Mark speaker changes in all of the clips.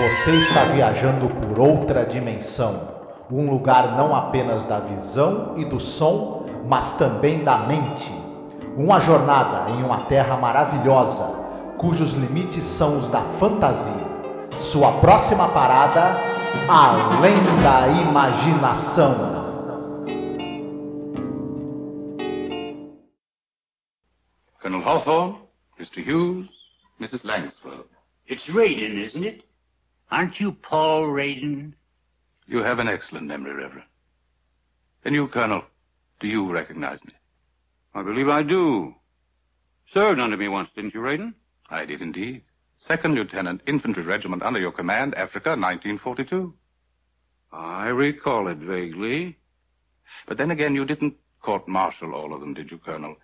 Speaker 1: Você está viajando por outra dimensão, um lugar não apenas da visão e do som, mas também da mente. Uma jornada em uma terra maravilhosa, cujos limites são os da fantasia. Sua próxima parada, além da imaginação.
Speaker 2: Colonel Hawthorne, Mr. Hughes, Mrs. Langsford.
Speaker 3: It's Raiden, isn't it? Aren't you Paul Raiden?
Speaker 2: You have an excellent memory, Reverend. And you, Colonel, do you recognize me?
Speaker 4: I believe I do. Served under me once, didn't you, Raiden?
Speaker 2: I did indeed. Second Lieutenant Infantry Regiment under your command, Africa, 1942.
Speaker 4: I recall it vaguely.
Speaker 2: But then again, you didn't court-martial all of them, did you, Colonel?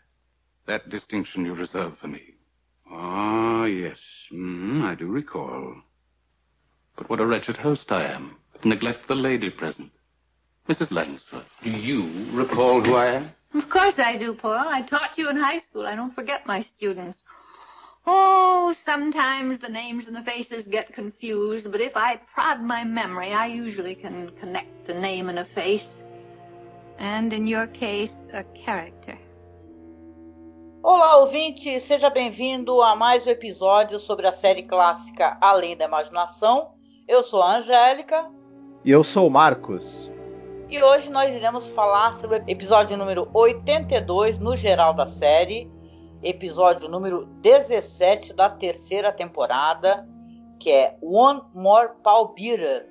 Speaker 2: That distinction you reserved for me.
Speaker 4: Ah, yes. Mm, I do recall.
Speaker 2: But what a wretched host I am. Neglect the lady present. Mrs. Langsford, do you recall who I am?
Speaker 5: Of course I do, Paul. I taught you in high school. I don't forget my students. Oh, sometimes the names and the faces get confused, but if I prod my memory, I usually can connect a name and a face. And in your case, a character.
Speaker 6: Olá, ouvinte, seja bem-vindo a mais um episódio sobre a série clássica Além da Imaginação. Eu sou a Angélica.
Speaker 7: E eu sou o Marcos.
Speaker 6: E hoje nós iremos falar sobre o episódio número 82 no geral da série, episódio número 17 da terceira temporada, que é One More Paul Beater.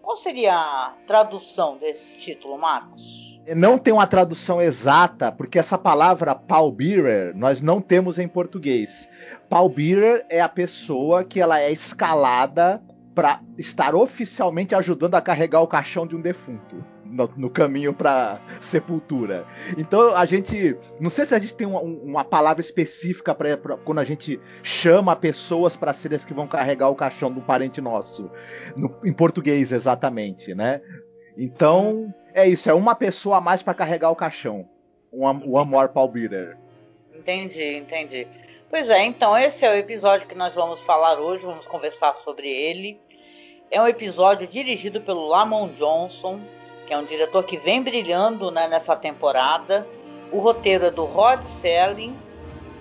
Speaker 6: Qual seria a tradução desse título, Marcos?
Speaker 7: Não tem uma tradução exata, porque essa palavra pallbearer nós não temos em português. Pallbearer é a pessoa que ela é escalada para estar oficialmente ajudando a carregar o caixão de um defunto. No, no caminho para sepultura. Então a gente, não sei se a gente tem uma, uma palavra específica para quando a gente chama pessoas para serem as que vão carregar o caixão de um parente nosso, no, em português exatamente, né? Então é isso, é uma pessoa a mais para carregar o caixão, um, one more.
Speaker 6: Entendi, entendi. Pois é, então esse é o episódio que nós vamos falar hoje, vamos conversar sobre ele. É um episódio dirigido pelo Lamont Johnson, que é um diretor que vem brilhando né, nessa temporada. O roteiro é do Rod Serling.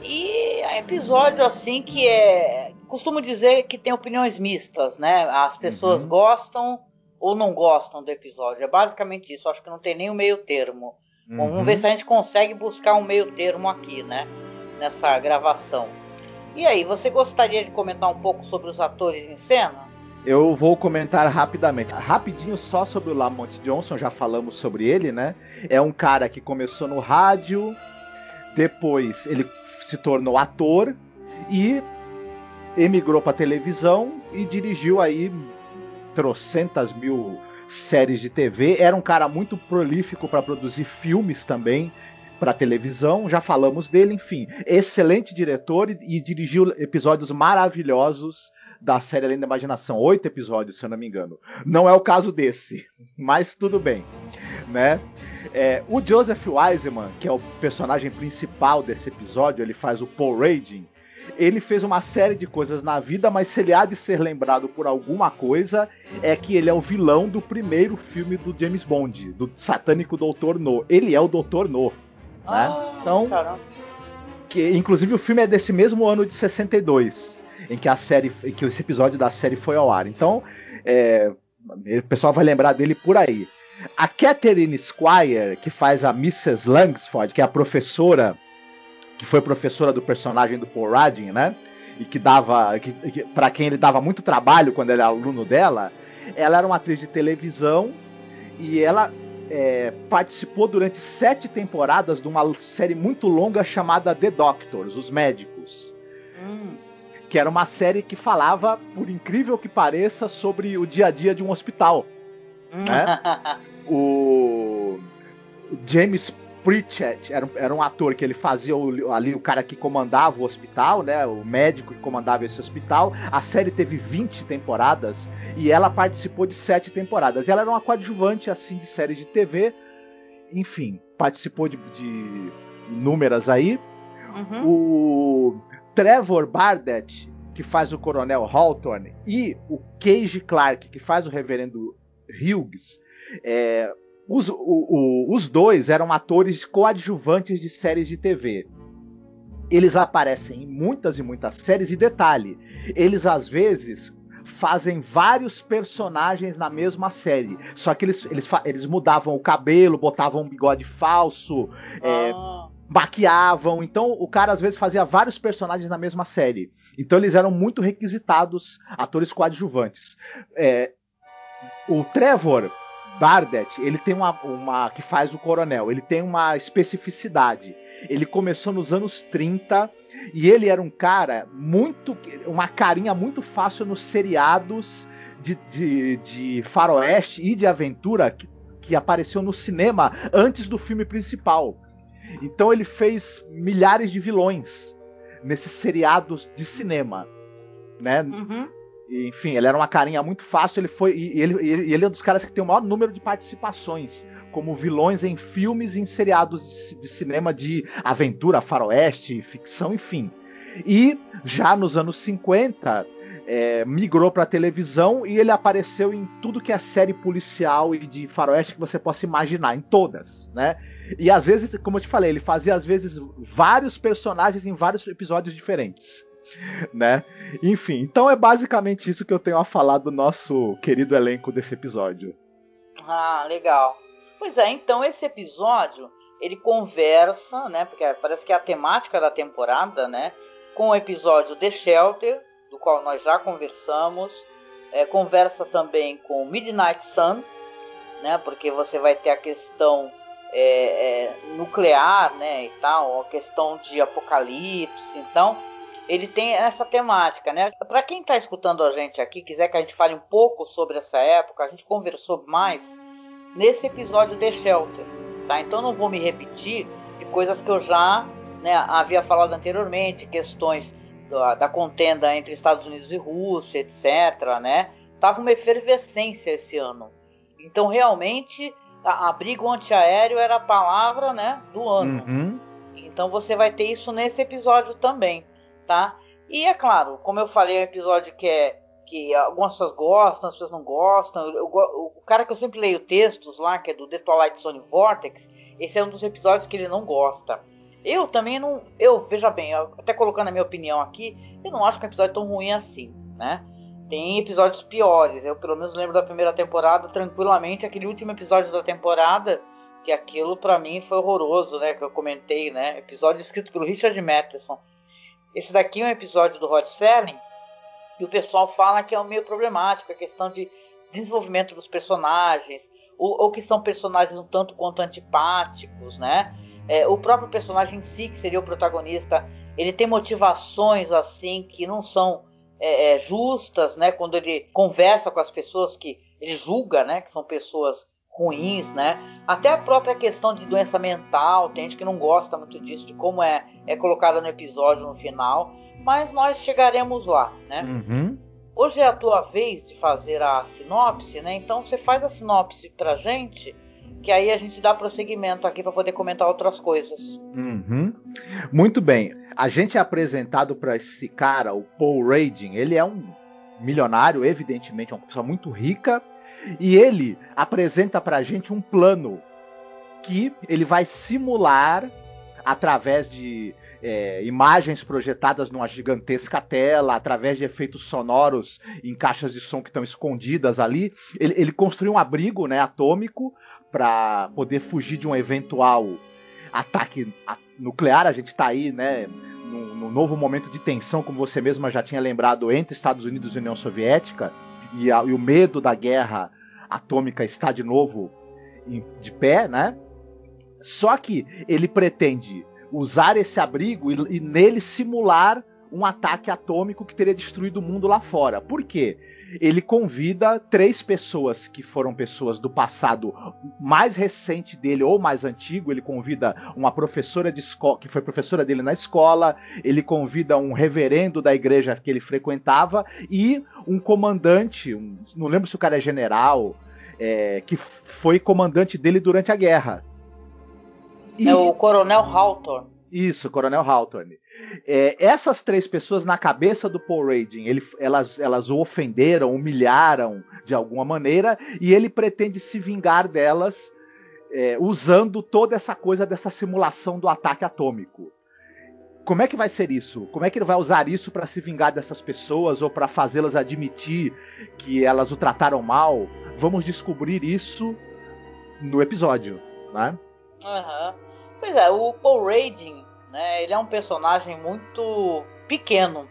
Speaker 6: E é um episódio assim que é. Costumo dizer que tem opiniões mistas, né? As pessoas uhum. gostam ou não gostam do episódio. É basicamente isso. Acho que não tem nem o meio termo. Uhum. Vamos ver se a gente consegue buscar um meio termo aqui, né? Nessa gravação. E aí, você gostaria de comentar um pouco sobre os atores em cena?
Speaker 7: Eu vou comentar rapidamente. Rapidinho só sobre o Lamont Johnson, já falamos sobre ele, né? É um cara que começou no rádio, depois ele se tornou ator e emigrou para televisão e dirigiu aí trocentas mil séries de TV. Era um cara muito prolífico para produzir filmes também para televisão. Já falamos dele, enfim, excelente diretor e, e dirigiu episódios maravilhosos da série Além da Imaginação, oito episódios, se eu não me engano. Não é o caso desse, mas tudo bem, né? É, o Joseph Wiseman, que é o personagem principal desse episódio, ele faz o Paul Radin. Ele fez uma série de coisas na vida, mas se ele há de ser lembrado por alguma coisa, é que ele é o vilão do primeiro filme do James Bond, do satânico Doutor No. Ele é o Doutor No. Né?
Speaker 6: Ah, então,
Speaker 7: que inclusive o filme é desse mesmo ano de 62 em que a série, que esse episódio da série foi ao ar. Então, é, o pessoal vai lembrar dele por aí. A Catherine Squire, que faz a Mrs. Langsford, que é a professora, que foi professora do personagem do Paul Radin, né? E que dava, que, que para quem ele dava muito trabalho quando ele era aluno dela, ela era uma atriz de televisão e ela é, participou durante sete temporadas de uma série muito longa chamada The Doctors, Os Médicos. Hum que era uma série que falava, por incrível que pareça, sobre o dia a dia de um hospital. né? o James Pritchett era, era um ator que ele fazia o, ali o cara que comandava o hospital, né? O médico que comandava esse hospital. A série teve 20 temporadas e ela participou de 7 temporadas. Ela era uma coadjuvante assim de série de TV. Enfim, participou de, de inúmeras aí. Uhum. O Trevor Bardet, que faz o Coronel Hawthorne, e o Cage Clark, que faz o Reverendo Hughes, é, os, o, o, os dois eram atores coadjuvantes de séries de TV. Eles aparecem em muitas e muitas séries, e detalhe, eles às vezes fazem vários personagens na mesma série. Só que eles, eles, eles mudavam o cabelo, botavam um bigode falso, é, ah. Maquiavam. Então o cara às vezes fazia vários personagens na mesma série. Então eles eram muito requisitados, atores coadjuvantes. É, o Trevor Bardet, ele tem uma, uma. que faz o coronel, ele tem uma especificidade. Ele começou nos anos 30 e ele era um cara muito. uma carinha muito fácil nos seriados de, de, de faroeste e de aventura que, que apareceu no cinema antes do filme principal. Então ele fez milhares de vilões nesses seriados de cinema, né? Uhum. E, enfim, ele era uma carinha muito fácil. Ele foi e ele, e ele é um dos caras que tem o maior número de participações como vilões em filmes e em seriados de, de cinema de aventura, faroeste, ficção, enfim. E já nos anos 50, é, migrou para televisão e ele apareceu em tudo que é série policial e de faroeste que você possa imaginar, em todas, né? E às vezes, como eu te falei, ele fazia às vezes vários personagens em vários episódios diferentes né? Enfim, então é basicamente isso que eu tenho a falar do nosso querido elenco desse episódio.
Speaker 6: Ah, legal. Pois é, então esse episódio ele conversa, né? Porque parece que é a temática da temporada, né? Com o episódio The Shelter, do qual nós já conversamos. É, conversa também com Midnight Sun, né? Porque você vai ter a questão é, é, nuclear, né? E tal, a questão de apocalipse. Então, ele tem essa temática, né? Para quem está escutando a gente aqui, quiser que a gente fale um pouco sobre essa época, a gente conversou mais nesse episódio de Shelter, tá? Então não vou me repetir de coisas que eu já né, havia falado anteriormente, questões da, da, contenda entre Estados Unidos e Rússia, etc, né? Tava uma efervescência esse ano. Então realmente a, abrigo antiaéreo era a palavra, né, do ano. Uhum. Então você vai ter isso nesse episódio também tá? E é claro, como eu falei, é um episódio que é que algumas pessoas gostam, as pessoas não gostam. Eu, eu, o cara que eu sempre leio textos lá, que é do The Twilight Zone Vortex, esse é um dos episódios que ele não gosta. Eu também não. Eu, veja bem, eu, até colocando a minha opinião aqui, eu não acho que é um episódio tão ruim assim, né? Tem episódios piores. Eu, pelo menos, lembro da primeira temporada tranquilamente. Aquele último episódio da temporada, que aquilo para mim foi horroroso, né? Que eu comentei, né? Episódio escrito pelo Richard Matheson esse daqui é um episódio do Rod Serling e o pessoal fala que é meio problemático a questão de desenvolvimento dos personagens, ou, ou que são personagens um tanto quanto antipáticos, né? É, o próprio personagem em si, que seria o protagonista, ele tem motivações assim que não são é, é, justas, né? Quando ele conversa com as pessoas que ele julga, né? Que são pessoas ruins, né? Até a própria questão de doença mental, tem gente que não gosta muito disso, de como é, é colocada no episódio no final, mas nós chegaremos lá, né? Uhum. Hoje é a tua vez de fazer a sinopse, né? Então você faz a sinopse pra gente, que aí a gente dá prosseguimento aqui para poder comentar outras coisas.
Speaker 7: Uhum. Muito bem. A gente é apresentado para esse cara, o Paul Radin. Ele é um milionário, evidentemente, uma pessoa muito rica e ele apresenta pra gente um plano que ele vai simular através de é, imagens projetadas numa gigantesca tela, através de efeitos sonoros em caixas de som que estão escondidas ali. Ele, ele construiu um abrigo né, atômico para poder fugir de um eventual ataque nuclear. A gente está aí, né? No, novo momento de tensão, como você mesma já tinha lembrado, entre Estados Unidos e União Soviética e, a, e o medo da guerra atômica está de novo de pé, né? Só que ele pretende usar esse abrigo e, e nele simular um ataque atômico que teria destruído o mundo lá fora. Por quê? Ele convida três pessoas que foram pessoas do passado mais recente dele ou mais antigo. Ele convida uma professora de escola que foi professora dele na escola. Ele convida um reverendo da igreja que ele frequentava e um comandante. Um, não lembro se o cara é general, é, que foi comandante dele durante a guerra.
Speaker 6: E... É o Coronel Hawthorne.
Speaker 7: Isso, Coronel Hawthorne. É, essas três pessoas, na cabeça do Paul Radin, ele, elas, elas o ofenderam, humilharam de alguma maneira, e ele pretende se vingar delas é, usando toda essa coisa dessa simulação do ataque atômico. Como é que vai ser isso? Como é que ele vai usar isso para se vingar dessas pessoas ou para fazê-las admitir que elas o trataram mal? Vamos descobrir isso no episódio, né?
Speaker 6: Uhum. Pois é, o Paul Radin, né, ele é um personagem muito pequeno.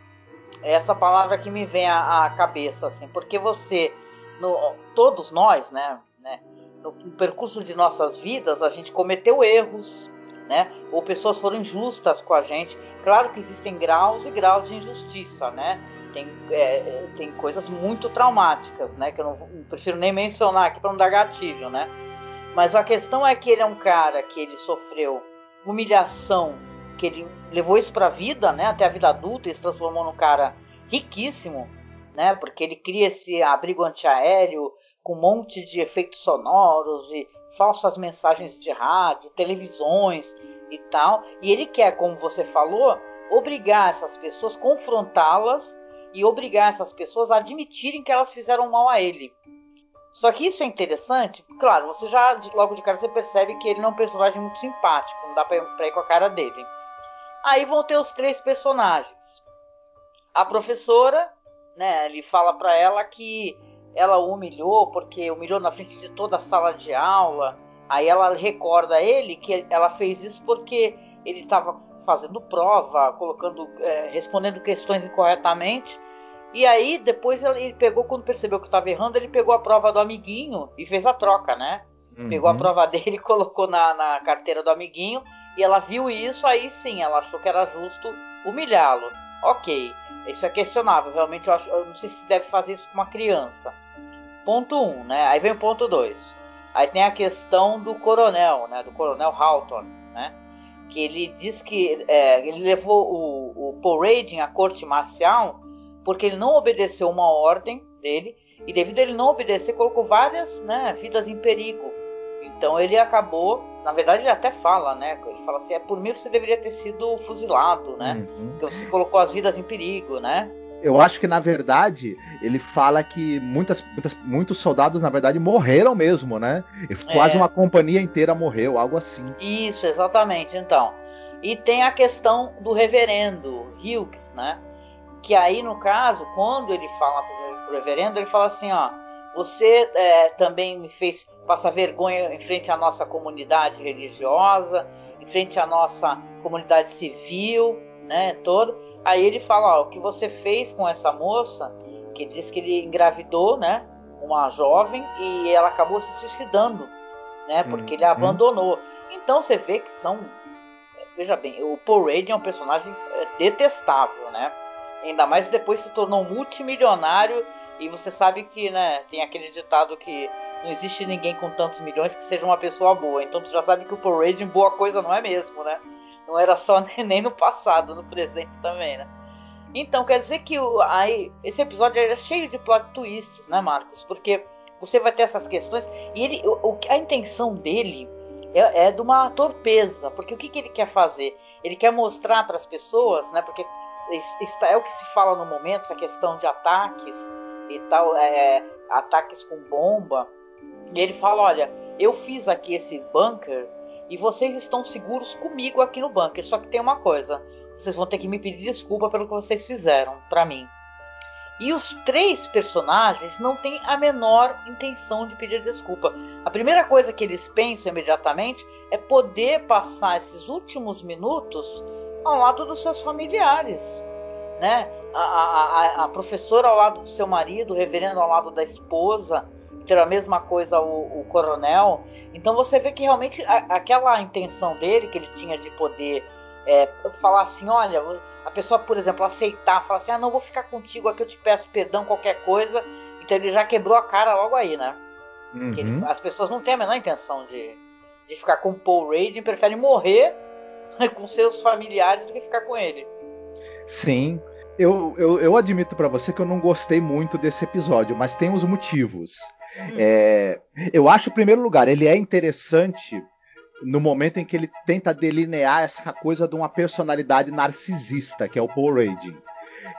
Speaker 6: É essa palavra que me vem à, à cabeça, assim, porque você, no, todos nós, né, né, no, percurso de nossas vidas, a gente cometeu erros, né? Ou pessoas foram injustas com a gente. Claro que existem graus e graus de injustiça, né? Tem, é, tem coisas muito traumáticas, né? Que eu não, não prefiro nem mencionar aqui para não dar gatilho, né? Mas a questão é que ele é um cara que ele sofreu humilhação, que ele levou isso para a vida, né? Até a vida adulta, e se transformou num cara riquíssimo, né? Porque ele cria esse abrigo antiaéreo com um monte de efeitos sonoros e falsas mensagens de rádio, televisões e tal. E ele quer, como você falou, obrigar essas pessoas, confrontá-las e obrigar essas pessoas a admitirem que elas fizeram mal a ele. Só que isso é interessante, claro, você já logo de cara você percebe que ele não é um personagem muito simpático, não dá pra, ir com a cara dele. Aí vão ter os três personagens. A professora, né, ele fala para ela que ela o humilhou porque humilhou na frente de toda a sala de aula. Aí ela recorda a ele que ela fez isso porque ele estava fazendo prova, colocando, é, respondendo questões incorretamente. E aí depois ele pegou quando percebeu que estava errando, ele pegou a prova do amiguinho e fez a troca, né? Uhum. Pegou a prova dele, colocou na, na carteira do amiguinho e ela viu isso, aí sim, ela achou que era justo humilhá-lo. Ok, isso é questionável, realmente eu, acho, eu não sei se deve fazer isso com uma criança. Ponto 1, um, né? Aí vem o ponto 2. Aí tem a questão do coronel, né? Do coronel Houghton, né? Que ele diz que é, ele levou o, o Paul Radin à corte marcial porque ele não obedeceu uma ordem dele e devido a ele não obedecer colocou várias né, vidas em perigo. Então ele acabou, na verdade ele até fala, né? Ele fala assim, é por mim você deveria ter sido fuzilado, né? Uhum. Porque você colocou as vidas em perigo, né?
Speaker 7: eu acho que na verdade ele fala que muitas, muitas, muitos soldados na verdade morreram mesmo, né? Quase é. uma companhia inteira morreu, algo assim.
Speaker 6: Isso, exatamente. Então, e tem a questão do reverendo Hughes, né? Que aí no caso, quando ele fala pro reverendo, ele fala assim, ó, você é, também me fez passar vergonha em frente à nossa comunidade religiosa, em frente à nossa comunidade civil, né, todo. Aí ele fala, ó, o que você fez com essa moça, que ele diz que ele engravidou, né, uma jovem e ela acabou se suicidando, né, porque hum, ele a hum. abandonou. Hum. Então você vê que são, veja bem, o Paul Rudd é um personagem é, detestável, né? Ainda mais depois se tornou multimilionário e você sabe que, né, tem aquele ditado que não existe ninguém com tantos milhões que seja uma pessoa boa. Então tu já sabe que o Paul Rudd boa coisa não é mesmo, né? Não era só nem no passado, no presente também, né? Então, quer dizer que o, aí, esse episódio é cheio de plot twists, né, Marcos? Porque você vai ter essas questões e ele, o, a intenção dele é, é de uma torpeza, porque o que, que ele quer fazer? Ele quer mostrar para as pessoas, né? Porque é o que se fala no momento, essa questão de ataques e tal, é, ataques com bomba. E ele fala, olha, eu fiz aqui esse bunker e vocês estão seguros comigo aqui no bunker. Só que tem uma coisa: vocês vão ter que me pedir desculpa pelo que vocês fizeram para mim. E os três personagens não têm a menor intenção de pedir desculpa. A primeira coisa que eles pensam imediatamente é poder passar esses últimos minutos ao lado dos seus familiares. Né? A, a, a, professora ao lado do seu marido, o reverendo ao lado da esposa, ter a mesma coisa o, o coronel. Então você vê que realmente a, aquela intenção dele, que ele tinha de poder é, falar assim: olha, a pessoa, por exemplo, aceitar, falar assim: ah, não vou ficar contigo aqui, eu te peço perdão, qualquer coisa. Então ele já quebrou a cara logo aí, né? Uhum. Ele, as pessoas não têm a menor intenção de, de ficar com o Paul Raging, preferem morrer com seus familiares do que ficar com ele.
Speaker 7: Sim. Eu, eu, eu admito para você que eu não gostei muito desse episódio, mas tem os motivos. É, eu acho, em primeiro lugar, ele é interessante no momento em que ele tenta delinear essa coisa de uma personalidade narcisista, que é o Paul Radin.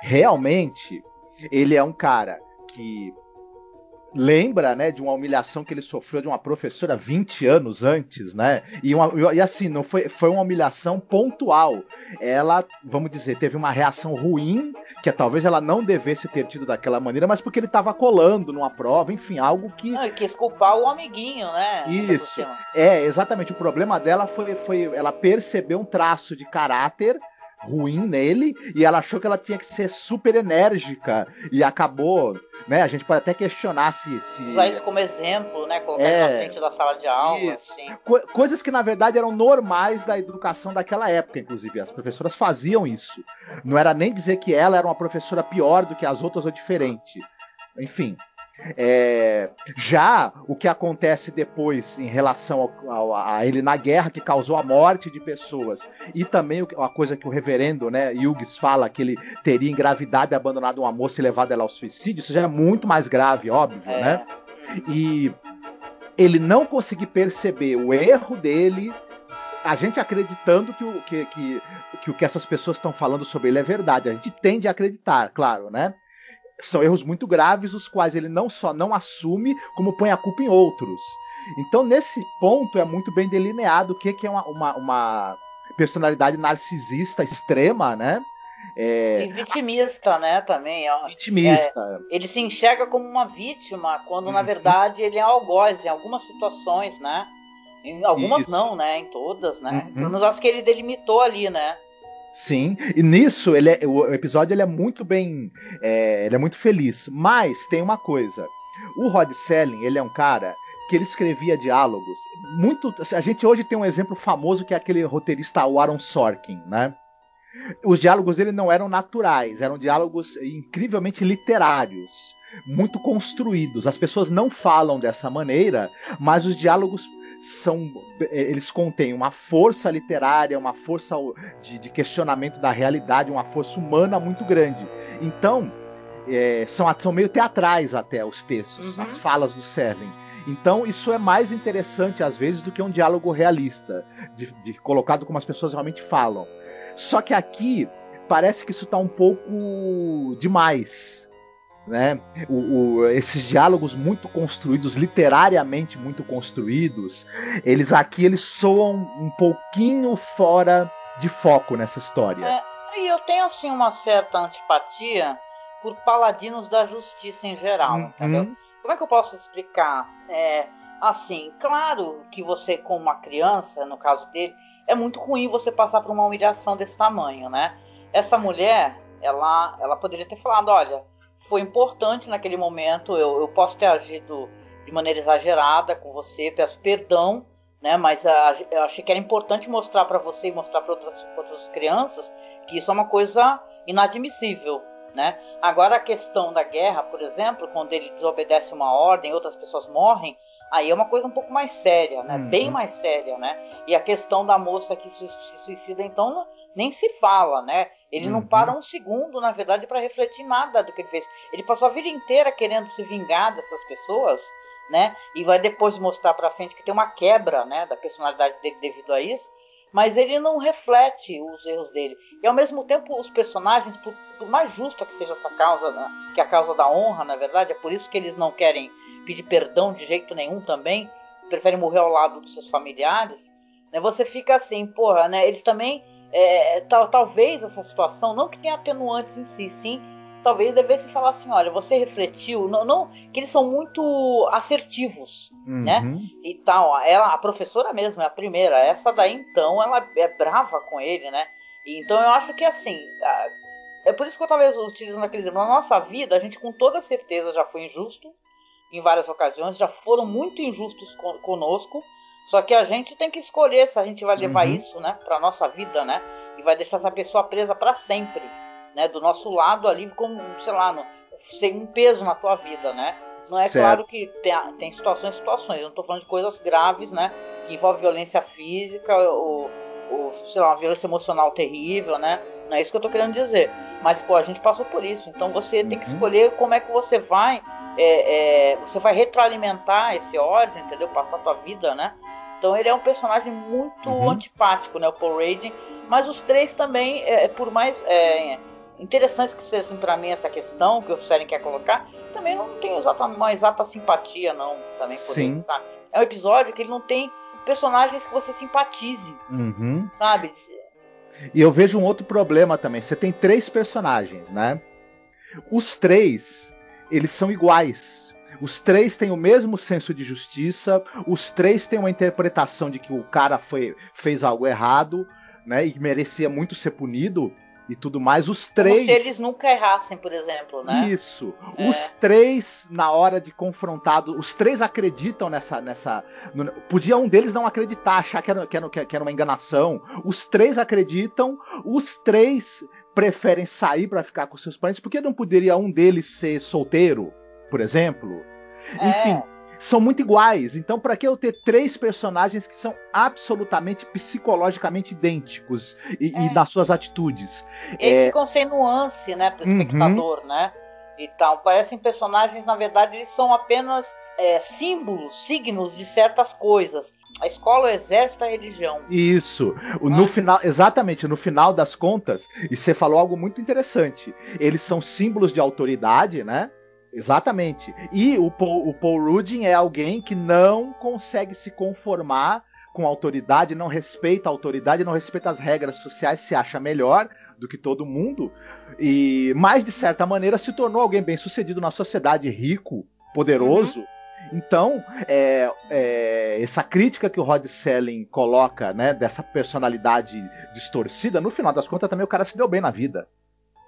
Speaker 7: Realmente, ele é um cara que lembra, né, de uma humilhação que ele sofreu de uma professora 20 anos antes, né? E, uma, e assim, não foi, foi uma humilhação pontual. Ela, vamos dizer, teve uma reação ruim, que talvez ela não devesse ter tido daquela maneira, mas porque ele estava colando numa prova, enfim, algo que.
Speaker 6: Não, quis culpar o amiguinho, né?
Speaker 7: Isso. É, exatamente. O problema dela foi, foi ela percebeu um traço de caráter ruim nele e ela achou que ela tinha que ser super enérgica e acabou, né? A gente pode até questionar se. se...
Speaker 6: Usar isso como exemplo, né? Colocar é, na frente da sala de aula. Isso. Assim.
Speaker 7: Co coisas que na verdade eram normais da educação daquela época, inclusive. As professoras faziam isso. Não era nem dizer que ela era uma professora pior do que as outras ou diferente. Enfim, é, já o que acontece depois em relação ao, ao, a ele na guerra, que causou a morte de pessoas, e também a coisa que o reverendo né, Hughes fala, que ele teria engravidado e abandonado uma moça e levado ela ao suicídio, isso já é muito mais grave, óbvio, é. né? E ele não conseguir perceber o erro dele, a gente acreditando que o que, que, que, o que essas pessoas estão falando sobre ele é verdade. A gente tende a acreditar, claro, né? São erros muito graves, os quais ele não só não assume, como põe a culpa em outros. Então, nesse ponto, é muito bem delineado o que, que é uma, uma, uma personalidade narcisista extrema, né?
Speaker 6: É... E vitimista, né, também.
Speaker 7: Vitimista.
Speaker 6: É, ele se enxerga como uma vítima, quando na uhum. verdade ele é algoz em algumas situações, né? Em algumas Isso. não, né? Em todas, né? Uhum. Pelo menos acho que ele delimitou ali, né?
Speaker 7: Sim, e nisso ele é, o episódio ele é muito bem, é, ele é muito feliz. Mas tem uma coisa, o Rod Selling ele é um cara que ele escrevia diálogos muito. A gente hoje tem um exemplo famoso que é aquele roteirista Aaron Sorkin, né? Os diálogos dele não eram naturais, eram diálogos incrivelmente literários, muito construídos. As pessoas não falam dessa maneira, mas os diálogos são é, eles contêm uma força literária, uma força de, de questionamento da realidade, uma força humana muito grande. Então, é, são, são meio teatrais até os textos, uhum. as falas do Serling. Então, isso é mais interessante às vezes do que um diálogo realista, de, de colocado como as pessoas realmente falam. Só que aqui parece que isso está um pouco demais né? O, o, esses diálogos muito construídos, literariamente muito construídos, eles aqui eles soam um pouquinho fora de foco nessa história. É,
Speaker 6: e eu tenho assim uma certa antipatia por paladinos da justiça em geral, uhum. entendeu? Como é que eu posso explicar? É, assim, claro que você, como uma criança, no caso dele, é muito ruim você passar por uma humilhação desse tamanho, né? Essa mulher, ela, ela poderia ter falado, olha, foi importante naquele momento. Eu, eu posso ter agido de maneira exagerada com você, peço perdão, né? Mas a, eu achei que era importante mostrar para você e mostrar para outras, outras crianças que isso é uma coisa inadmissível, né? Agora a questão da guerra, por exemplo, quando ele desobedece uma ordem, outras pessoas morrem, aí é uma coisa um pouco mais séria, né? Uhum. Bem mais séria, né? E a questão da moça que se, se suicida, então nem se fala, né? Ele uhum. não para um segundo, na verdade, para refletir nada do que ele fez. Ele passou a vida inteira querendo se vingar dessas pessoas, né? E vai depois mostrar para frente que tem uma quebra, né, da personalidade dele devido a isso. Mas ele não reflete os erros dele. E ao mesmo tempo, os personagens, por, por mais justa que seja essa causa, né, que a causa da honra, na verdade, é por isso que eles não querem pedir perdão de jeito nenhum também, preferem morrer ao lado dos seus familiares. Né? Você fica assim, porra, né? Eles também é, tal, talvez essa situação, não que tenha atenuantes em si, sim, talvez devesse falar assim, olha, você refletiu, não, não que eles são muito assertivos, né? uhum. né? E tal, ela, a professora mesmo é a primeira, essa daí então, ela é brava com ele, né? Então eu acho que assim, é por isso que eu talvez utilizando aquele exemplo, na nossa vida, a gente com toda certeza já foi injusto em várias ocasiões, já foram muito injustos conosco, só que a gente tem que escolher se a gente vai levar uhum. isso, né, para nossa vida, né? E vai deixar essa pessoa presa para sempre, né? Do nosso lado ali, como, sei lá, no, sem um peso na tua vida, né? Não é certo. claro que tem, tem situações e situações. Eu não tô falando de coisas graves, né? Que envolvem violência física ou, ou, sei lá, uma violência emocional terrível, né? Não é isso que eu tô querendo dizer. Mas, pô, a gente passou por isso. Então você uhum. tem que uhum. escolher como é que você vai. É, é, você vai retroalimentar esse ódio, entendeu? Passar a tua vida, né? Então ele é um personagem muito
Speaker 7: Uhum.
Speaker 6: antipático, né, o Paul Radin. Mas os três também, é, por mais é, interessantes que sejam para mim essa questão que o Seren quer colocar, também não tem exata, uma exata simpatia, não, também por
Speaker 7: Sim.
Speaker 6: ele, tá? É um episódio que ele não tem personagens que você simpatize,
Speaker 7: Uhum.
Speaker 6: sabe?
Speaker 7: E eu vejo um outro problema também. Você tem três personagens, né? Os três, eles são iguais. Os três têm o mesmo senso de justiça. Os três têm uma interpretação de que o cara foi, fez algo errado, né? E merecia muito ser punido e tudo mais. Os
Speaker 6: Como
Speaker 7: três.
Speaker 6: se eles nunca errassem, por exemplo, né?
Speaker 7: Isso.
Speaker 6: É.
Speaker 7: Os três, na hora de confrontado, os três acreditam nessa. nessa no- podia um deles não acreditar, achar que era, que, era, que era uma enganação. Os três acreditam, os três preferem sair pra ficar com seus parentes. Por que não poderia um deles ser solteiro, por exemplo?
Speaker 6: É.
Speaker 7: Enfim. São muito iguais, então para que eu ter três personagens que são absolutamente psicologicamente idênticos e, e
Speaker 6: É.
Speaker 7: nas suas atitudes?
Speaker 6: Eles
Speaker 7: É.
Speaker 6: ficam sem nuance, né, pro
Speaker 7: Uhum.
Speaker 6: espectador, né? E tal. Parecem personagens, na verdade, eles são apenas é, símbolos, signos de certas coisas. A escola, o exército, a religião.
Speaker 7: Isso. O- No
Speaker 6: Ah.
Speaker 7: final, exatamente, no final das contas, e você falou algo muito interessante. Eles são símbolos de autoridade, né? Exatamente. E o Paul, o Paul Rudin é alguém que não consegue se conformar com a autoridade, não respeita a autoridade, não respeita as regras sociais, se acha melhor do que todo mundo. E, mas de certa maneira, se tornou alguém bem sucedido na sociedade, rico, poderoso. Então, é, é, essa crítica que o Rod Selling coloca, né, dessa personalidade distorcida, no final das contas também o cara se deu bem na vida,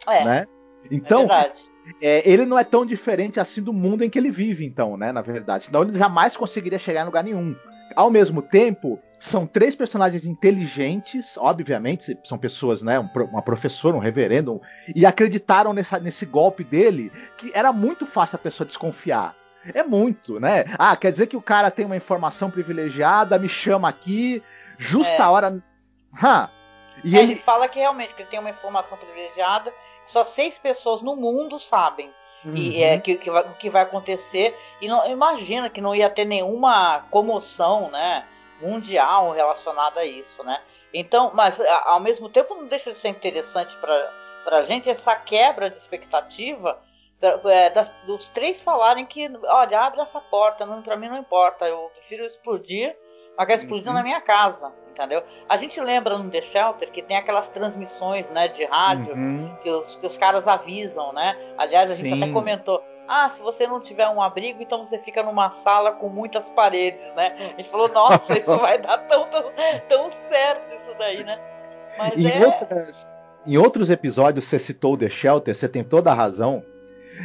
Speaker 6: É,
Speaker 7: né?
Speaker 6: é
Speaker 7: Então,
Speaker 6: verdade.
Speaker 7: É, ele não é tão diferente assim do mundo em que ele vive, então, né, na verdade. Senão ele jamais conseguiria chegar em lugar nenhum. Ao mesmo tempo, são três personagens inteligentes, obviamente, são pessoas, né, um uma professora, um reverendo, e acreditaram nessa, nesse golpe dele, que era muito fácil a pessoa desconfiar. É muito, né? Ah, quer dizer que o cara tem uma informação privilegiada, me chama aqui, justa
Speaker 6: É.
Speaker 7: hora. Hã? E
Speaker 6: É,
Speaker 7: ele.
Speaker 6: ele fala que realmente que ele tem uma informação privilegiada só seis pessoas no mundo sabem. E
Speaker 7: Uhum.
Speaker 6: é que, que vai, o que vai acontecer. E não imagina que não ia ter nenhuma comoção, né, mundial relacionada a isso, né? Então, mas a- ao mesmo tempo não deixa de ser interessante para para gente essa quebra de expectativa da- é, das- dos três falarem que, olha, abre essa porta, não, para mim não importa, eu prefiro explodir, mas quero explodir
Speaker 7: Uhum.
Speaker 6: na minha casa, entendeu? A gente lembra no The Shelter que tem aquelas transmissões, né, de rádio
Speaker 7: Uhum.
Speaker 6: que os, que os caras avisam, né? Aliás, a gente
Speaker 7: Sim.
Speaker 6: até comentou. Ah, se você não tiver um abrigo, então você fica numa sala com muitas paredes, né? A gente falou, nossa, isso vai dar tão, tão, tão certo isso daí, né? Mas
Speaker 7: Em,
Speaker 6: é.
Speaker 7: outras- em outros episódios, você citou o The Shelter, você tem toda a razão.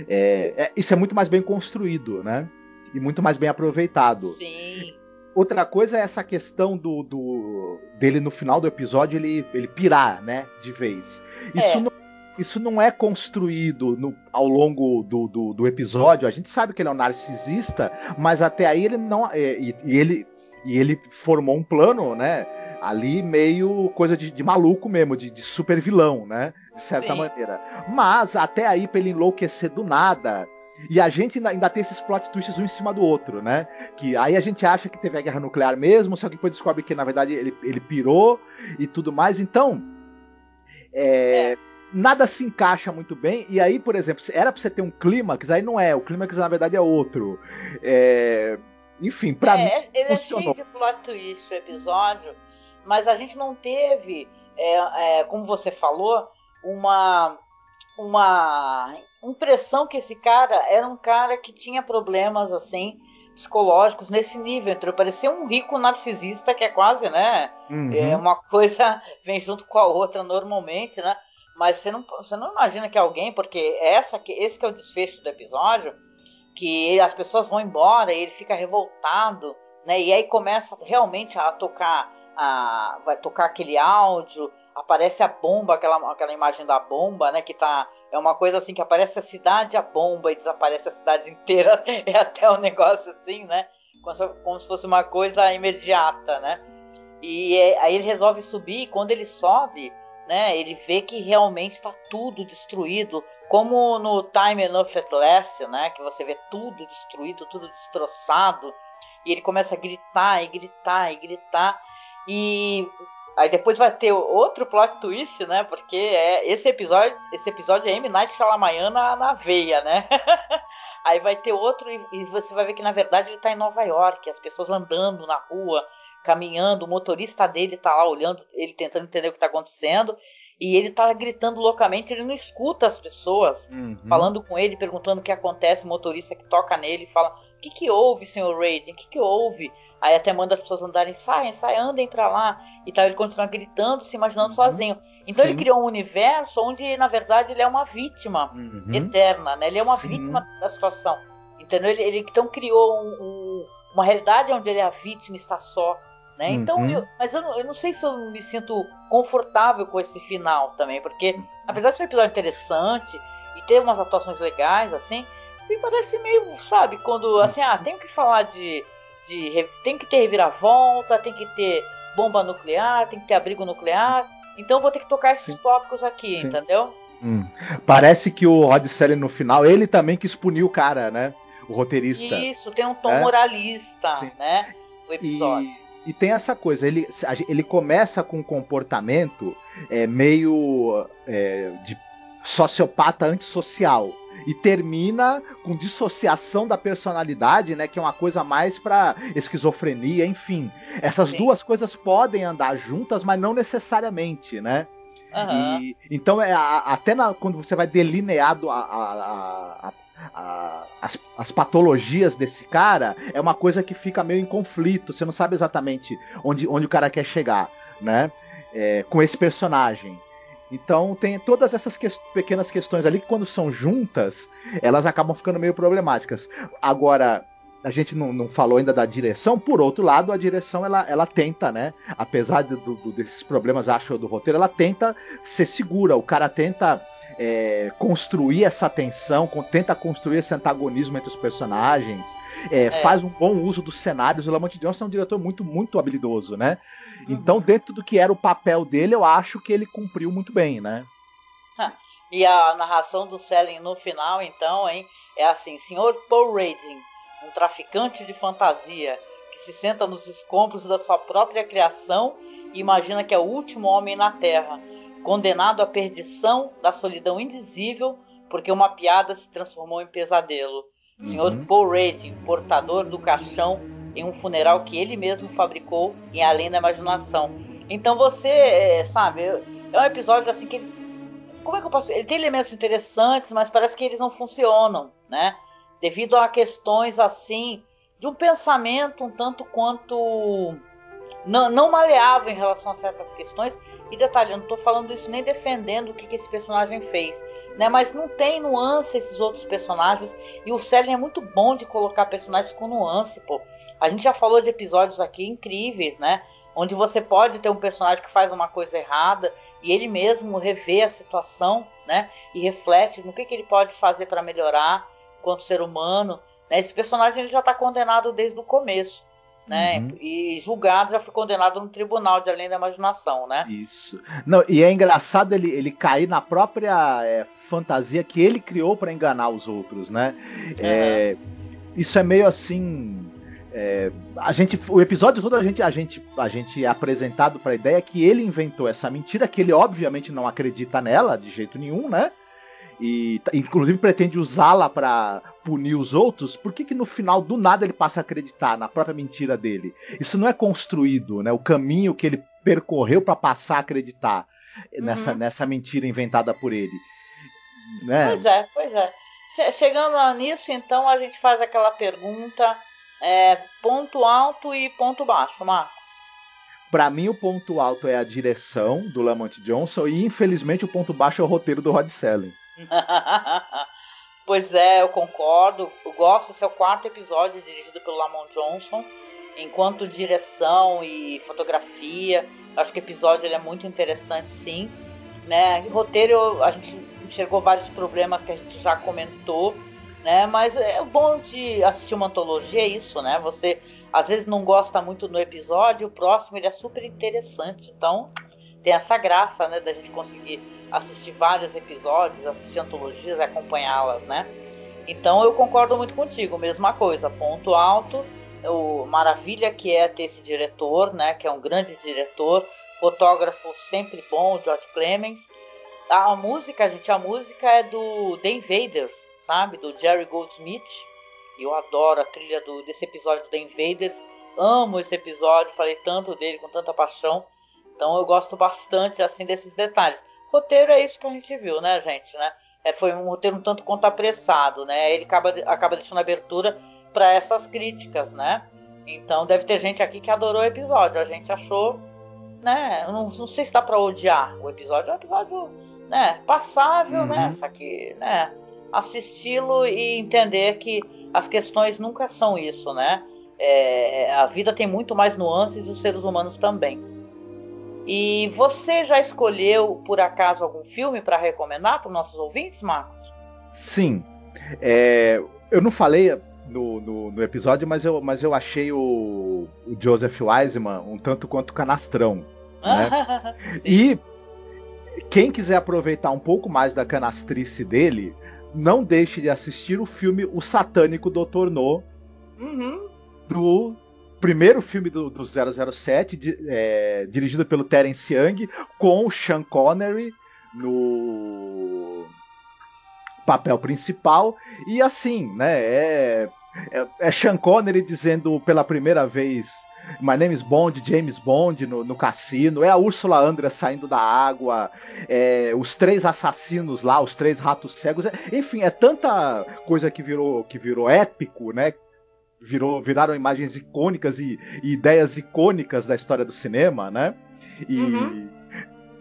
Speaker 7: É, é- isso é muito mais bem construído, né? E muito mais bem aproveitado.
Speaker 6: Sim.
Speaker 7: Outra coisa é essa questão do, do- dele no final do episódio ele, ele pirar, né? De vez. Isso,
Speaker 6: É.
Speaker 7: não, isso não é construído no- ao longo do, do, do episódio. A gente sabe que ele é um narcisista, mas até aí ele não. é, e, e ele, e ele formou um plano, né? Ali meio coisa de, de maluco mesmo, de, de super vilão, né? De certa
Speaker 6: Sim.
Speaker 7: maneira. Mas até aí, pra ele enlouquecer do nada. E a gente ainda, ainda tem esses plot twists um em cima do outro, né? Que aí a gente acha que teve a guerra nuclear mesmo, só que depois descobre que na verdade ele, ele pirou e tudo mais. Então, é, nada se encaixa muito bem. E aí, por exemplo, era pra você ter um clímax, aí não é. O clímax na verdade é outro. É, enfim, pra mim.
Speaker 6: é, ele
Speaker 7: funcionou.
Speaker 6: é cheio de plot twist o episódio, mas a gente não teve, é, é, como você falou, uma uma impressão que esse cara era um cara que tinha problemas assim psicológicos nesse nível, então parecia um rico narcisista que é quase, né,
Speaker 7: Uhum.
Speaker 6: é uma coisa vem junto com a outra normalmente, né? Mas você não, você não imagina que alguém, porque essa que esse que é o desfecho do episódio, que as pessoas vão embora e ele fica revoltado, né? E aí começa realmente a tocar a vai tocar aquele áudio, aparece a bomba, aquela aquela imagem da bomba, né, que tá é uma coisa assim que aparece a cidade a bomba e desaparece a cidade inteira, é até um negócio assim, né? Como se, como se fosse uma coisa imediata, né? E é, aí ele resolve subir, e quando ele sobe, né, ele vê que realmente está tudo destruído, como no Time Enough at Last, né, que você vê tudo destruído, tudo destroçado. E ele começa a gritar e gritar e gritar. E aí depois vai ter outro plot twist, né? Porque é esse episódio, esse episódio é M Night Shyamalan na, na veia, né? aí vai ter outro e, você vai ver que na verdade ele tá em Nova York, as pessoas andando na rua, caminhando, o motorista dele tá lá olhando, ele tentando entender o que tá acontecendo. E ele tá gritando loucamente, ele não escuta as pessoas uhum. falando com ele, perguntando o que acontece, o motorista que toca nele fala: que, que houve, senhor Raiden? O que, que houve? Aí até manda as pessoas andarem, saem, saem, andem pra lá. E tal, ele continua gritando, se imaginando uhum. sozinho. Então Sim. ele criou um universo onde, na verdade, ele é uma vítima uhum. eterna, né? Ele é uma Sim. vítima da situação. Entendeu? Ele, ele então criou um, um, uma realidade onde ele é a vítima, está só. Né? Então, uhum. eu, mas eu, eu não sei se eu me sinto confortável com esse final também, porque apesar de ser um episódio interessante e ter umas atuações legais, assim, me parece meio, sabe, quando assim, ah, tem que falar de, de tem que ter reviravolta, tem que ter bomba nuclear, tem que ter abrigo nuclear, então vou ter que tocar esses Sim. tópicos aqui, Sim. entendeu?
Speaker 7: Hum. Parece que o Rod Selling no final, ele também quis punir o cara, né? O roteirista.
Speaker 6: Isso, tem um tom é? moralista, Sim. né? O episódio.
Speaker 7: E e tem essa coisa, ele, ele começa com um comportamento é, meio é, de sociopata antissocial e termina com dissociação da personalidade, né, que é uma coisa mais para esquizofrenia, enfim. Essas Sim. duas coisas podem andar juntas, mas não necessariamente, né? Uhum. E, então é a, até na, quando você vai delineado a, a, a, a, as, as, patologias desse cara é uma coisa que fica meio em conflito. Você não sabe exatamente onde, onde o cara quer chegar, né? É, com esse personagem. Então tem todas essas que pequenas questões ali que quando são juntas, elas acabam ficando meio problemáticas. Agora, a gente não, não falou ainda da direção, por outro lado, a direção ela, ela tenta, né? Apesar do, do, desses problemas, acho, do roteiro, ela tenta ser segura. O cara tenta é, construir essa tensão, tenta construir esse antagonismo entre os personagens, é, é. faz um bom uso dos cenários. O Lamont Johnson é um diretor muito, muito habilidoso, né? Então, uhum. dentro do que era o papel dele, eu acho que ele cumpriu muito bem, né?
Speaker 6: E a narração do Selling no final, então, hein? É assim, senhor Paul Rading, um traficante de fantasia que se senta nos escombros da sua própria criação e imagina que é o último homem na Terra condenado à perdição da solidão indizível porque uma piada se transformou em pesadelo. Uhum. Senhor Paul Rading, portador do caixão em um funeral que ele mesmo fabricou em Além da Imaginação. Então você, é, sabe, é um episódio assim que eles. Como é que eu posso. Ele tem elementos interessantes, mas parece que eles não funcionam, né? Devido a questões assim, de um pensamento um tanto quanto. Não, não maleável em relação a certas questões e detalhe, eu não tô falando isso nem defendendo o que, que esse personagem fez, né? Mas não tem nuance esses outros personagens. E o Selling é muito bom de colocar personagens com nuance, pô. A gente já falou de episódios aqui incríveis, né? Onde você pode ter um personagem que faz uma coisa errada e ele mesmo revê a situação, né? E reflete no que, que ele pode fazer para melhorar quanto ser humano. Né? Esse personagem ele já está condenado desde o começo né? Uhum. E julgado já foi condenado no tribunal de além da imaginação, né?
Speaker 7: Isso. Não, e é engraçado ele, ele cair na própria é, fantasia que ele criou para enganar os outros, né? Uhum. É, isso é meio assim. É, a gente, o episódio todo a gente, a gente, a gente é apresentado para a ideia que ele inventou essa mentira, que ele obviamente não acredita nela de jeito nenhum, né? e inclusive pretende usá-la para punir os outros, por que, que no final do nada ele passa a acreditar na própria mentira dele? Isso não é construído, né? O caminho que ele percorreu para passar a acreditar uhum. nessa, nessa mentira inventada por ele. Né?
Speaker 6: Pois é, pois é. Chegando nisso, então, a gente faz aquela pergunta: é, ponto alto e ponto baixo, Marcos.
Speaker 7: Para mim, o ponto alto é a direção do Lamont Johnson e, infelizmente, o ponto baixo é o roteiro do Rod Selling.
Speaker 6: pois é, eu concordo. Eu gosto é o quarto episódio dirigido pelo Lamont Johnson. Enquanto direção e fotografia, acho que o episódio é muito interessante, sim. Né? roteiro, a gente enxergou vários problemas que a gente já comentou, né? Mas é bom de assistir uma antologia é isso, né? Você às vezes não gosta muito do episódio, o próximo ele é super interessante. Então, tem essa graça, né, da gente conseguir assistir vários episódios, assistir antologias e acompanhá-las, né? Então eu concordo muito contigo, mesma coisa, ponto alto o maravilha que é ter esse diretor, né? Que é um grande diretor, fotógrafo sempre bom, George Clemens. A música, gente, a música é do The Invaders, sabe? Do Jerry Goldsmith. Eu adoro a trilha do, desse episódio do The Invaders. Amo esse episódio, falei tanto dele com tanta paixão. Então eu gosto bastante assim desses detalhes. Roteiro é isso que a gente viu, né, gente, né? É, foi um roteiro um tanto quanto apressado, né? Ele acaba, acaba deixando abertura para essas críticas, né? Então deve ter gente aqui que adorou o episódio. A gente achou, né? Não, não sei se dá para odiar o episódio. É um episódio, né? Passável, né? uhum. né? Só que, né? Assisti-lo e entender que as questões nunca são isso, né? É, a vida tem muito mais nuances e os seres humanos também. E você já escolheu, por acaso, algum filme para recomendar para os nossos ouvintes, Marcos?
Speaker 7: Sim. É, eu não falei no, no, no, episódio, mas eu, mas eu achei o, o Joseph Wiseman um tanto quanto canastrão. Né? e quem quiser aproveitar um pouco mais da canastrice dele, não deixe de assistir o filme O Satânico Doutor No, uhum. do primeiro filme do, do 007, di, é, dirigido pelo Terence Young, com o Sean Connery no papel principal. E assim, né? É, é, é Sean Connery dizendo pela primeira vez. My name is Bond, James Bond no, no cassino. É a Úrsula Andra saindo da água. É, os três assassinos lá, os três ratos cegos. É, enfim, é tanta coisa que virou, que virou épico, né? virou, viraram imagens icônicas e, e, ideias icônicas da história do cinema, né? E uhum.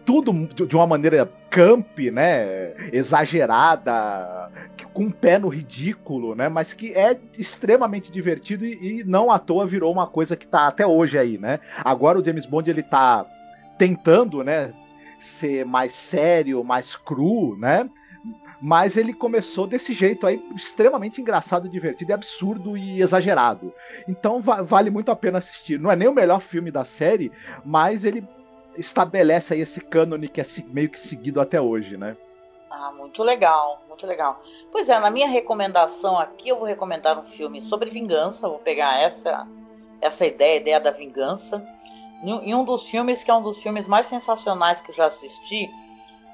Speaker 7: tudo de uma maneira camp, né? Exagerada, com um pé no ridículo, né? Mas que é extremamente divertido e, e não à toa virou uma coisa que tá até hoje aí, né? Agora o James Bond ele tá tentando, né? Ser mais sério, mais cru, né? mas ele começou desse jeito aí, extremamente engraçado, divertido, absurdo e exagerado. Então va vale muito a pena assistir. Não é nem o melhor filme da série, mas ele estabelece aí esse cânone que é meio que seguido até hoje, né?
Speaker 6: Ah, muito legal, muito legal. Pois é, na minha recomendação aqui eu vou recomendar um filme sobre vingança, vou pegar essa essa ideia, a ideia da vingança, em um dos filmes que é um dos filmes mais sensacionais que eu já assisti,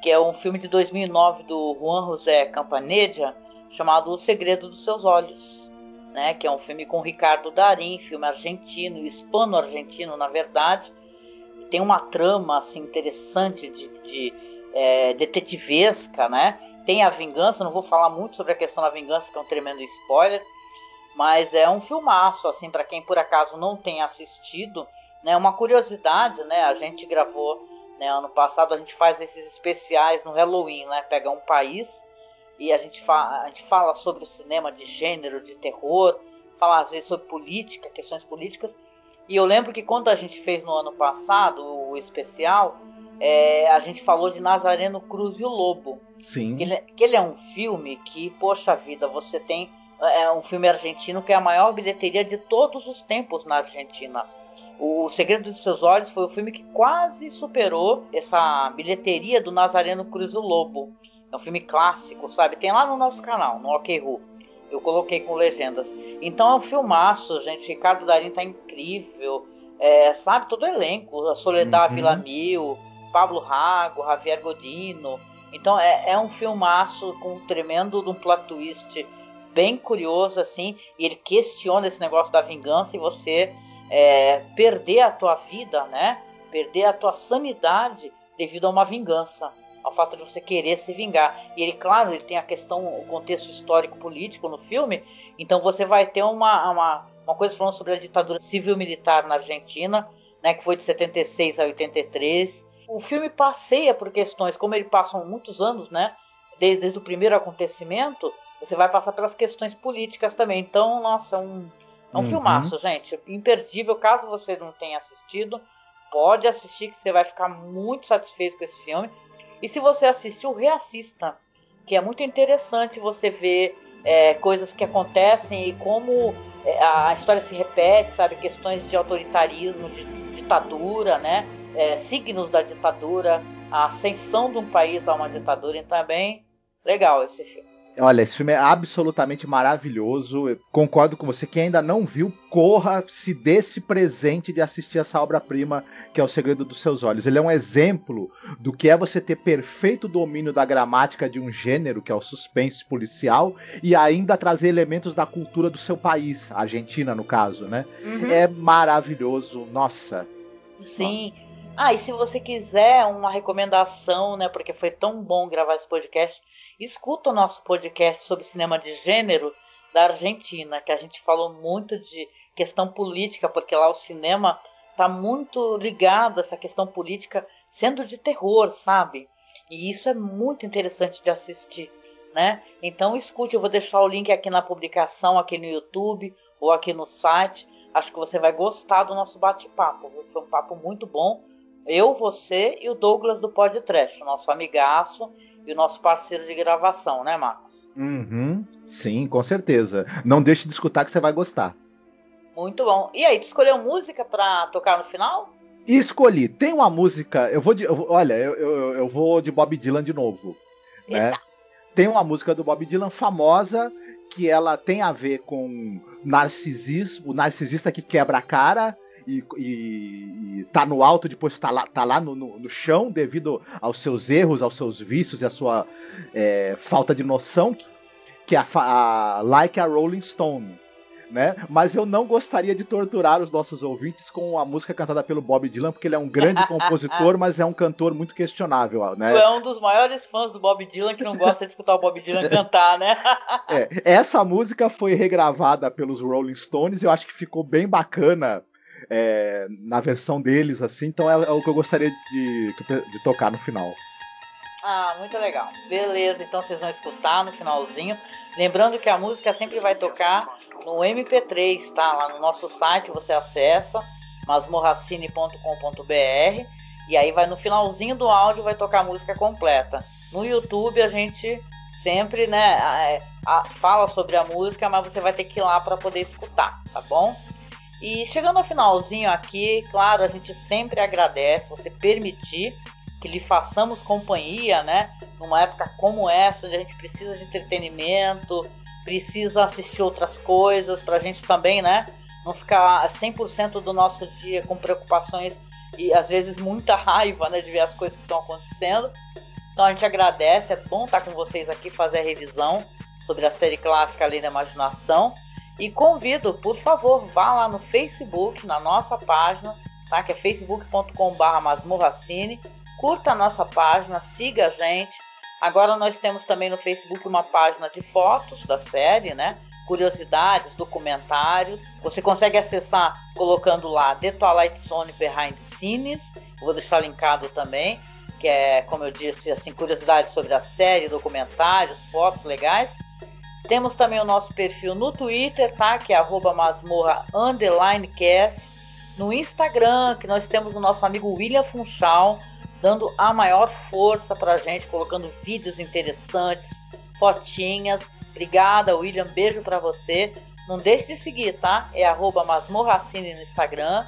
Speaker 6: que é um filme de 2009 do Juan José Campanella, chamado O Segredo dos Seus Olhos, né? Que é um filme com Ricardo Darim, filme argentino, hispano-argentino, na verdade. Tem uma trama assim interessante de, de é, detetivesca, né? Tem a vingança, não vou falar muito sobre a questão da vingança, que é um tremendo spoiler, mas é um filmaço assim para quem por acaso não tem assistido, né? Uma curiosidade, né? A gente gravou né? Ano passado a gente faz esses especiais no Halloween, né? Pega um país e a gente, a gente fala sobre o cinema de gênero, de terror, fala às vezes sobre política, questões políticas. E eu lembro que quando a gente fez no ano passado o especial, é, a gente falou de Nazareno Cruz e o Lobo.
Speaker 7: Sim.
Speaker 6: Que ele, que ele é um filme que, poxa vida, você tem. É um filme argentino que é a maior bilheteria de todos os tempos na Argentina. O Segredo dos Seus Olhos foi o filme que quase superou essa bilheteria do Nazareno Cruz do Lobo. É um filme clássico, sabe? Tem lá no nosso canal, no OK Who. Eu coloquei com legendas. Então é um filmaço, gente. Ricardo Darim tá incrível. É, sabe, todo o elenco. A Soledad uhum. Villamil, Pablo Rago, Javier Godino. Então é, é um filmaço com um tremendo um plot twist bem curioso, assim. E ele questiona esse negócio da vingança e você é, perder a tua vida, né? Perder a tua sanidade devido a uma vingança, ao fato de você querer se vingar. E ele, claro, ele tem a questão, o contexto histórico-político no filme, então você vai ter uma, uma, uma coisa falando sobre a ditadura civil-militar na Argentina, né, que foi de 76 a 83. O filme passeia por questões, como ele passa muitos anos, né, desde, desde o primeiro acontecimento, você vai passar pelas questões políticas também. Então, nossa, é um é um uhum. filmaço, gente. Imperdível. Caso você não tenha assistido, pode assistir que você vai ficar muito satisfeito com esse filme. E se você assistiu, reassista. Que é muito interessante você ver é, coisas que acontecem e como é, a história se repete, sabe? Questões de autoritarismo, de ditadura, né? É, signos da ditadura, a ascensão de um país a uma ditadura. Então é bem legal esse filme.
Speaker 7: Olha, esse filme é absolutamente maravilhoso. Eu concordo com você. Quem ainda não viu, corra, se desse presente de assistir essa obra-prima que é O Segredo dos Seus Olhos. Ele é um exemplo do que é você ter perfeito domínio da gramática de um gênero, que é o suspense policial, e ainda trazer elementos da cultura do seu país, a Argentina, no caso, né? Uhum. É maravilhoso. Nossa.
Speaker 6: Sim. Nossa. Ah, e se você quiser uma recomendação, né? Porque foi tão bom gravar esse podcast escuta o nosso podcast sobre cinema de gênero da Argentina, que a gente falou muito de questão política, porque lá o cinema está muito ligado a essa questão política, sendo de terror, sabe? E isso é muito interessante de assistir, né? Então escute, eu vou deixar o link aqui na publicação, aqui no YouTube ou aqui no site. Acho que você vai gostar do nosso bate-papo. Foi um papo muito bom. Eu, você e o Douglas do Podcast, nosso amigaço e o nosso parceiro de gravação, né, Marcos?
Speaker 7: Uhum. Sim, com certeza. Não deixe de escutar que você vai gostar.
Speaker 6: Muito bom. E aí, tu escolheu música para tocar no final?
Speaker 7: Escolhi. Tem uma música. Eu vou de. Eu, olha, eu, eu, eu, vou de Bob Dylan de novo. Né? Tem uma música do Bob Dylan famosa que ela tem a ver com narcisismo, o narcisista que quebra a cara e, e, e tá no alto, depois tá lá, tá lá no, no, no, chão devido aos seus erros, aos seus vícios e à sua é, falta de noção, que é a, a Like a Rolling Stone. Né? Mas eu não gostaria de torturar os nossos ouvintes com a música cantada pelo Bob Dylan, porque ele é um grande compositor, mas é um cantor muito questionável, né?
Speaker 6: Tu é um dos maiores fãs do Bob Dylan que não gosta de escutar o Bob Dylan cantar, né?
Speaker 7: é, essa música foi regravada pelos Rolling Stones e eu acho que ficou bem bacana é, na versão deles, assim, então é, é, o que eu gostaria de, de tocar no final.
Speaker 6: Ah, muito legal. Beleza, então vocês vão escutar no finalzinho. Lembrando que a música sempre vai tocar no MP3, tá? Lá no nosso site você acessa masmorracine.com.br e aí vai no finalzinho do áudio vai tocar a música completa. No YouTube a gente sempre, né, é, fala sobre a música, mas você vai ter que ir lá para poder escutar, tá bom? E chegando ao finalzinho aqui, claro, a gente sempre agradece você permitir que lhe façamos companhia, né? Numa época como essa, onde a gente precisa de entretenimento, precisa assistir outras coisas, para a gente também, né? Não ficar 100% do nosso dia com preocupações e às vezes muita raiva, né? De ver as coisas que estão acontecendo. Então a gente agradece, é bom estar com vocês aqui fazer a revisão sobre a série clássica Além da Imaginação. E convido, por favor, vá lá no Facebook, na nossa página, tá? que é facebook.com.br masmorracine. Curta a nossa página, siga a gente. Agora nós temos também no Facebook uma página de fotos da série, né? Curiosidades, documentários. Você consegue acessar colocando lá The Twilight Zone Behind Scenes. Vou deixar linkado também, que é, como eu disse, assim, curiosidades sobre a série, documentários, fotos legais. Temos também o nosso perfil no Twitter, tá? Que é arroba masmorra. No Instagram, que nós temos o nosso amigo William Funchal, dando a maior força pra gente, colocando vídeos interessantes, fotinhas. Obrigada, William. Beijo para você. Não deixe de seguir, tá? É arroba masmorracine no Instagram.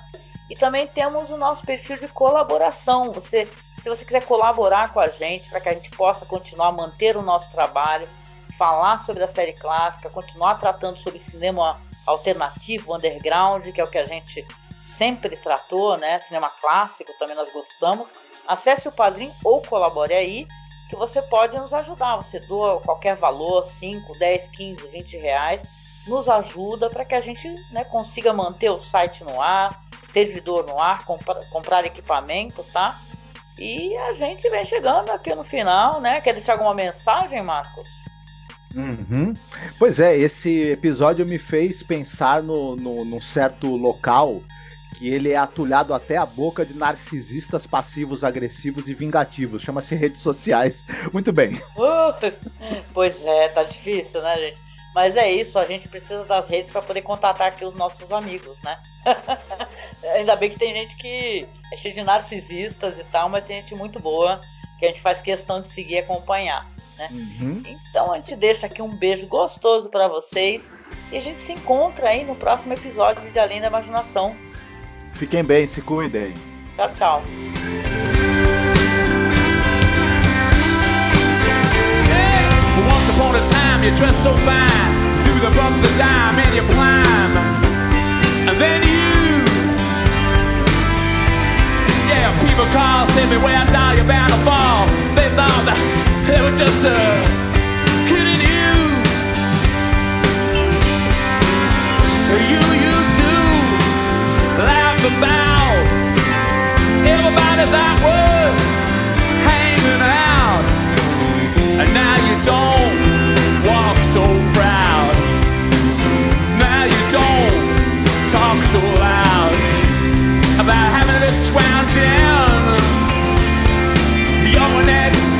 Speaker 6: E também temos o nosso perfil de colaboração. Você, se você quiser colaborar com a gente para que a gente possa continuar a manter o nosso trabalho, falar sobre a série clássica, continuar tratando sobre cinema alternativo, underground, que é o que a gente sempre tratou, né? Cinema clássico também nós gostamos. Acesse o Padrim ou colabore aí, que você pode nos ajudar. Você doa qualquer valor, 5, 10, 15, 20 reais, nos ajuda para que a gente né, consiga manter o site no ar, servidor no ar, compra, comprar equipamento, tá? E a gente vem chegando aqui no final, né? Quer deixar alguma mensagem, Marcos?
Speaker 7: Uhum. Pois é, esse episódio me fez pensar no, no, num certo local que ele é atulhado até a boca de narcisistas passivos, agressivos e vingativos. Chama-se redes sociais. Muito bem.
Speaker 6: Uh, pois é, tá difícil, né, gente? Mas é isso, a gente precisa das redes para poder contatar aqui os nossos amigos, né? Ainda bem que tem gente que é cheio de narcisistas e tal, mas tem gente muito boa que a gente faz questão de seguir e acompanhar. Né? Uhum. Então a gente deixa aqui um beijo gostoso para vocês e a gente se encontra aí no próximo episódio de Além da Imaginação.
Speaker 7: Fiquem bem, se cuidem.
Speaker 6: Tchau, tchau. Once upon a time
Speaker 8: you dress so fine Through the bumps of and you climb And then you yeah, people call, send me where I die, you're bound to fall. They thought that they were just uh, kidding you. You used to laugh about everybody that was hanging out, and now you don't walk so proud. about having this swound down your next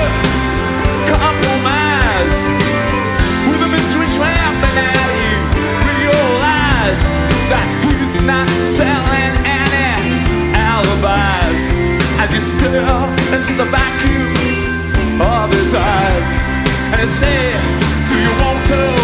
Speaker 8: compromise with a mystery and at you your that he's not selling any alibis as you stare into the vacuum of his eyes and I say, Do you want to?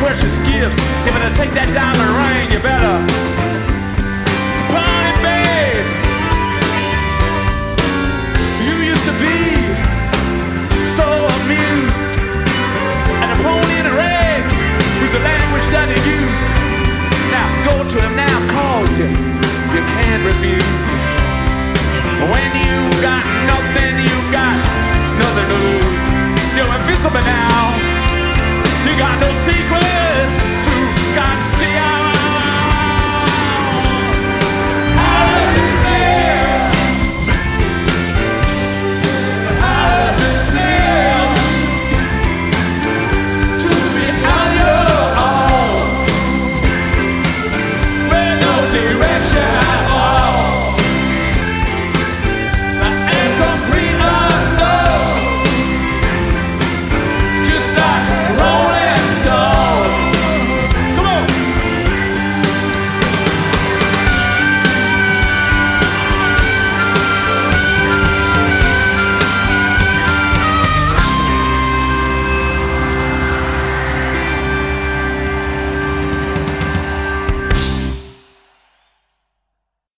Speaker 8: precious gifts. If I take that diamond ring, you better party, babe. You used to be so amused at a pony in rags with the language that he used. Now go to him now, cause you. You can't refuse. When you got nothing, you got nothing to lose. You're invisible now. You got no secrets to God's the